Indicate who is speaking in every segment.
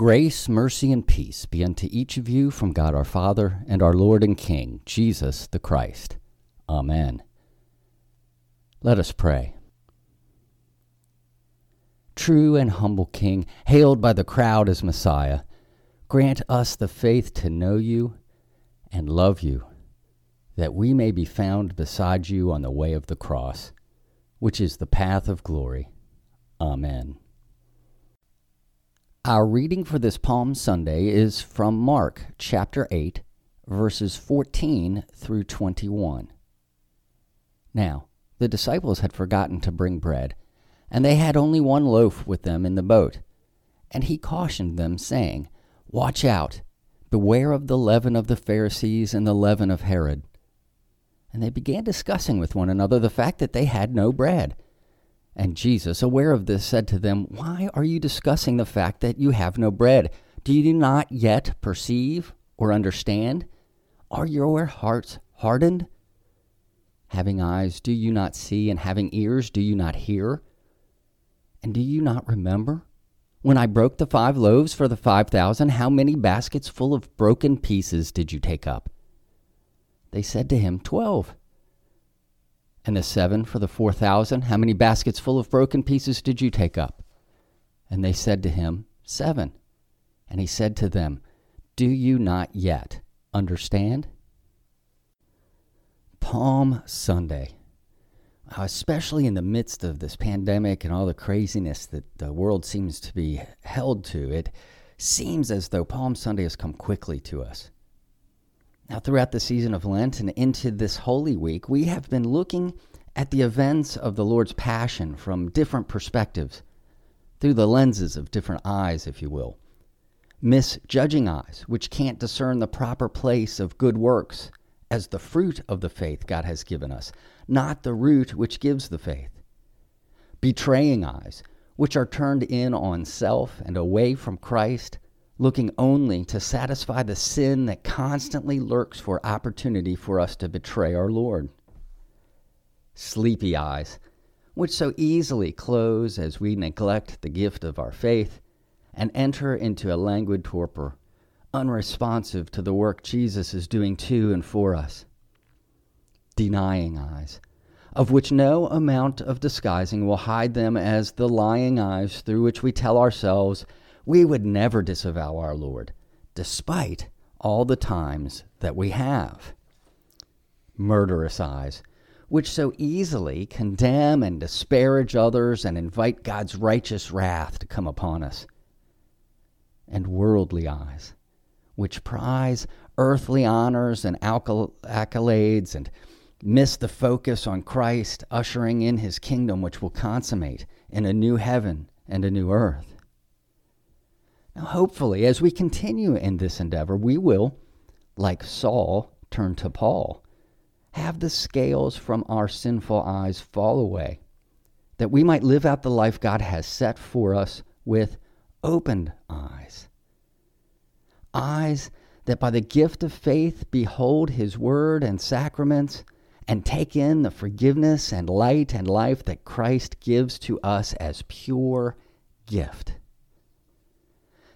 Speaker 1: Grace, mercy, and peace be unto each of you from God our Father and our Lord and King, Jesus the Christ. Amen. Let us pray. True and humble King, hailed by the crowd as Messiah, grant us the faith to know you and love you, that we may be found beside you on the way of the cross, which is the path of glory. Amen. Our reading for this Palm Sunday is from Mark chapter 8, verses 14 through 21. Now, the disciples had forgotten to bring bread, and they had only one loaf with them in the boat. And he cautioned them, saying, Watch out, beware of the leaven of the Pharisees and the leaven of Herod. And they began discussing with one another the fact that they had no bread. And Jesus, aware of this, said to them, Why are you discussing the fact that you have no bread? Do you not yet perceive or understand? Are your hearts hardened? Having eyes, do you not see? And having ears, do you not hear? And do you not remember? When I broke the five loaves for the five thousand, how many baskets full of broken pieces did you take up? They said to him, Twelve. And the seven for the four thousand, how many baskets full of broken pieces did you take up? And they said to him, Seven. And he said to them, Do you not yet understand? Palm Sunday. Especially in the midst of this pandemic and all the craziness that the world seems to be held to, it seems as though Palm Sunday has come quickly to us. Now, throughout the season of Lent and into this Holy Week, we have been looking at the events of the Lord's Passion from different perspectives, through the lenses of different eyes, if you will. Misjudging eyes, which can't discern the proper place of good works as the fruit of the faith God has given us, not the root which gives the faith. Betraying eyes, which are turned in on self and away from Christ looking only to satisfy the sin that constantly lurks for opportunity for us to betray our Lord. Sleepy eyes, which so easily close as we neglect the gift of our faith and enter into a languid torpor, unresponsive to the work Jesus is doing to and for us. Denying eyes, of which no amount of disguising will hide them as the lying eyes through which we tell ourselves we would never disavow our Lord, despite all the times that we have. Murderous eyes, which so easily condemn and disparage others and invite God's righteous wrath to come upon us. And worldly eyes, which prize earthly honors and accolades and miss the focus on Christ ushering in his kingdom, which will consummate in a new heaven and a new earth. Now, hopefully, as we continue in this endeavor, we will, like Saul, turn to Paul, have the scales from our sinful eyes fall away, that we might live out the life God has set for us with opened eyes. Eyes that by the gift of faith behold his word and sacraments and take in the forgiveness and light and life that Christ gives to us as pure gift.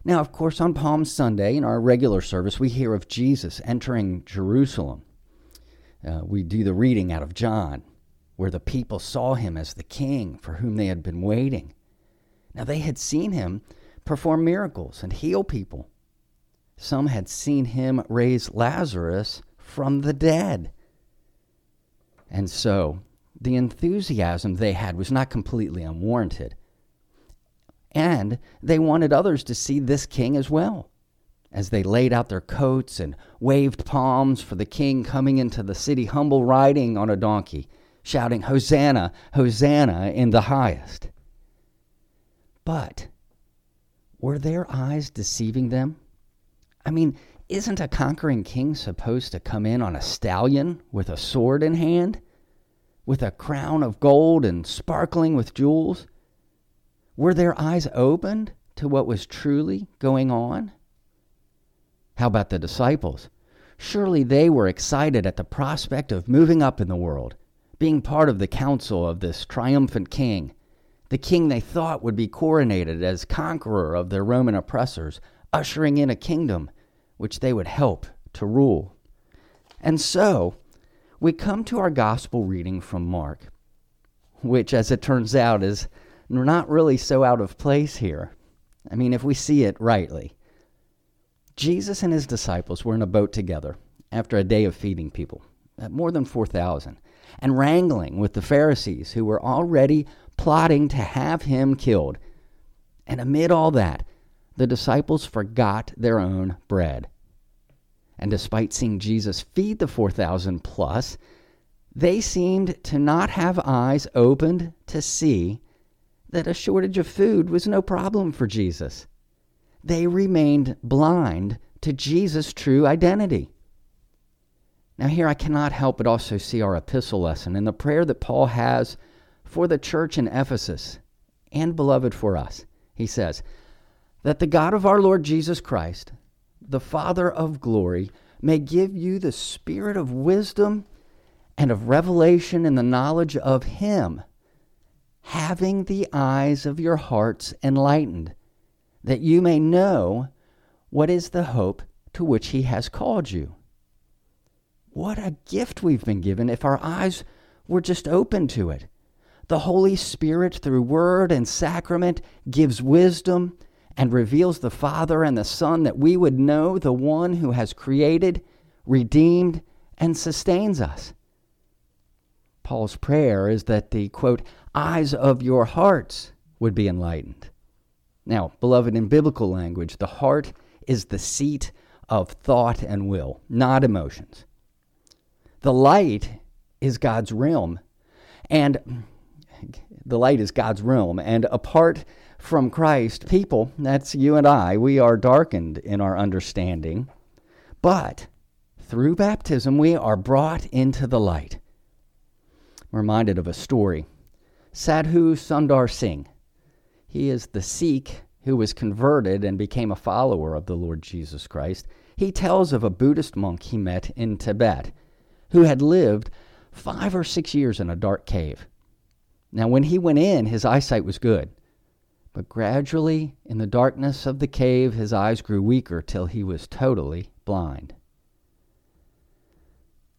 Speaker 1: Now, of course, on Palm Sunday, in our regular service, we hear of Jesus entering Jerusalem. Uh, we do the reading out of John, where the people saw him as the king for whom they had been waiting. Now, they had seen him perform miracles and heal people. Some had seen him raise Lazarus from the dead. And so, the enthusiasm they had was not completely unwarranted. And they wanted others to see this king as well. As they laid out their coats and waved palms for the king coming into the city, humble riding on a donkey, shouting, Hosanna, Hosanna in the highest. But were their eyes deceiving them? I mean, isn't a conquering king supposed to come in on a stallion with a sword in hand? With a crown of gold and sparkling with jewels? Were their eyes opened to what was truly going on? How about the disciples? Surely they were excited at the prospect of moving up in the world, being part of the council of this triumphant king, the king they thought would be coronated as conqueror of their Roman oppressors, ushering in a kingdom which they would help to rule. And so, we come to our gospel reading from Mark, which, as it turns out, is not really so out of place here. I mean, if we see it rightly. Jesus and his disciples were in a boat together after a day of feeding people, uh, more than 4,000, and wrangling with the Pharisees who were already plotting to have him killed. And amid all that, the disciples forgot their own bread. And despite seeing Jesus feed the 4,000 plus, they seemed to not have eyes opened to see that a shortage of food was no problem for Jesus. They remained blind to Jesus' true identity. Now, here I cannot help but also see our epistle lesson in the prayer that Paul has for the church in Ephesus and beloved for us. He says, that the God of our Lord Jesus Christ, the Father of glory, may give you the spirit of wisdom and of revelation in the knowledge of Him, having the eyes of your hearts enlightened, that you may know what is the hope to which He has called you. What a gift we've been given if our eyes were just open to it. The Holy Spirit, through word and sacrament, gives wisdom and reveals the Father and the Son that we would know the one who has created, redeemed, and sustains us. Paul's prayer is that the, quote, eyes of your hearts would be enlightened. Now, beloved, in biblical language, the heart is the seat of thought and will, not emotions. The light is God's realm, and the light is God's realm, and apart from Christ, people, that's you and I, we are darkened in our understanding. But through baptism, we are brought into the light. I'm reminded of a story. Sadhu Sundar Singh. He is the Sikh who was converted and became a follower of the Lord Jesus Christ. He tells of a Buddhist monk he met in Tibet who had lived five or six years in a dark cave. Now, when he went in, his eyesight was good. But gradually, in the darkness of the cave, his eyes grew weaker till he was totally blind.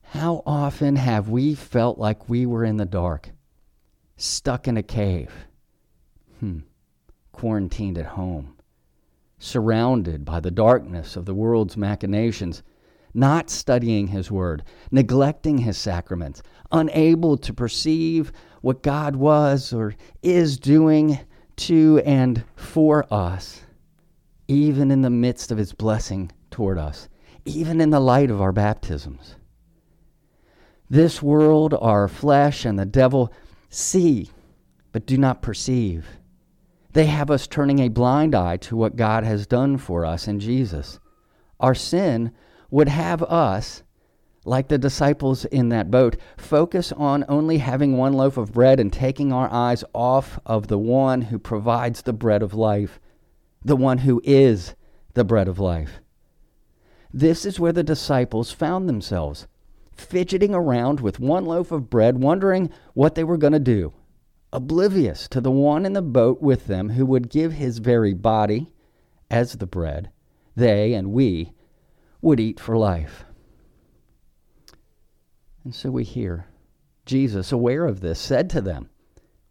Speaker 1: How often have we felt like we were in the dark, stuck in a cave, hmm. quarantined at home, surrounded by the darkness of the world's machinations, not studying His Word, neglecting His sacraments, unable to perceive what God was or is doing to and for us, even in the midst of his blessing toward us, even in the light of our baptisms. This world, our flesh, and the devil see, but do not perceive. They have us turning a blind eye to what God has done for us in Jesus. Our sin would have us like the disciples in that boat, focus on only having one loaf of bread and taking our eyes off of the one who provides the bread of life, the one who is the bread of life. This is where the disciples found themselves, fidgeting around with one loaf of bread, wondering what they were going to do, oblivious to the one in the boat with them who would give his very body as the bread they and we would eat for life. And so we hear Jesus, aware of this, said to them,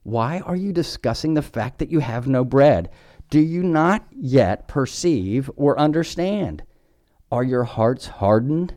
Speaker 1: Why are you discussing the fact that you have no bread? Do you not yet perceive or understand? Are your hearts hardened?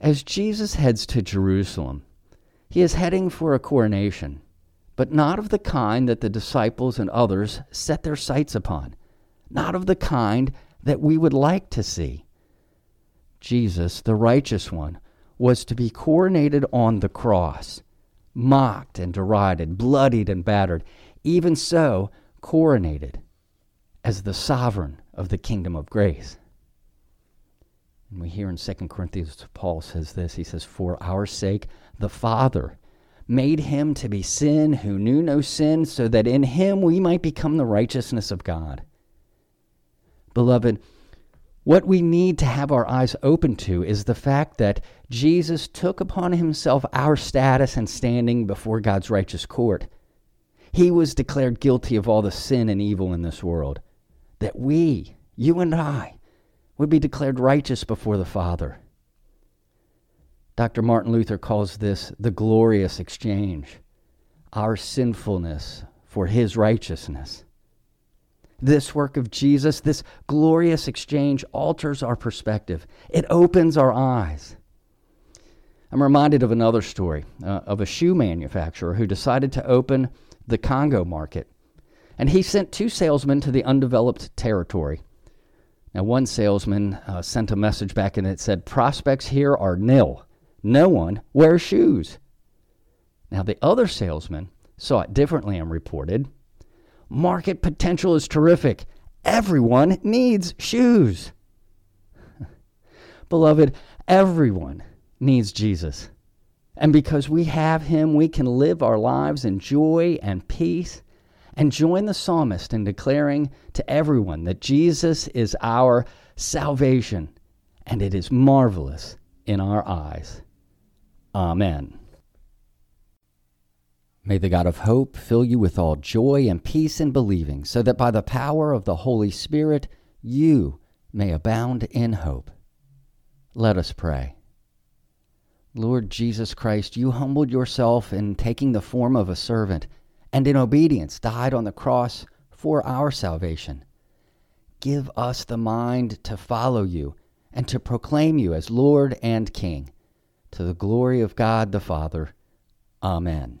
Speaker 1: As Jesus heads to Jerusalem, he is heading for a coronation, but not of the kind that the disciples and others set their sights upon, not of the kind that we would like to see. Jesus, the righteous one, was to be coronated on the cross, mocked and derided, bloodied and battered, even so, coronated as the sovereign of the kingdom of grace. And we hear in 2 Corinthians, Paul says this He says, For our sake, the Father made him to be sin who knew no sin, so that in him we might become the righteousness of God. Beloved, what we need to have our eyes open to is the fact that Jesus took upon himself our status and standing before God's righteous court. He was declared guilty of all the sin and evil in this world. That we, you and I, would be declared righteous before the Father. Dr. Martin Luther calls this the glorious exchange, our sinfulness for his righteousness. This work of Jesus, this glorious exchange, alters our perspective. It opens our eyes. I'm reminded of another story uh, of a shoe manufacturer who decided to open the Congo market. And he sent two salesmen to the undeveloped territory. Now, one salesman uh, sent a message back and it said, Prospects here are nil. No one wears shoes. Now, the other salesman saw it differently and reported, Market potential is terrific. Everyone needs shoes. Beloved, everyone needs Jesus. And because we have him, we can live our lives in joy and peace and join the psalmist in declaring to everyone that Jesus is our salvation and it is marvelous in our eyes. Amen. May the God of hope fill you with all joy and peace in believing, so that by the power of the Holy Spirit you may abound in hope. Let us pray. Lord Jesus Christ, you humbled yourself in taking the form of a servant and in obedience died on the cross for our salvation. Give us the mind to follow you and to proclaim you as Lord and King, to the glory of God the Father. Amen.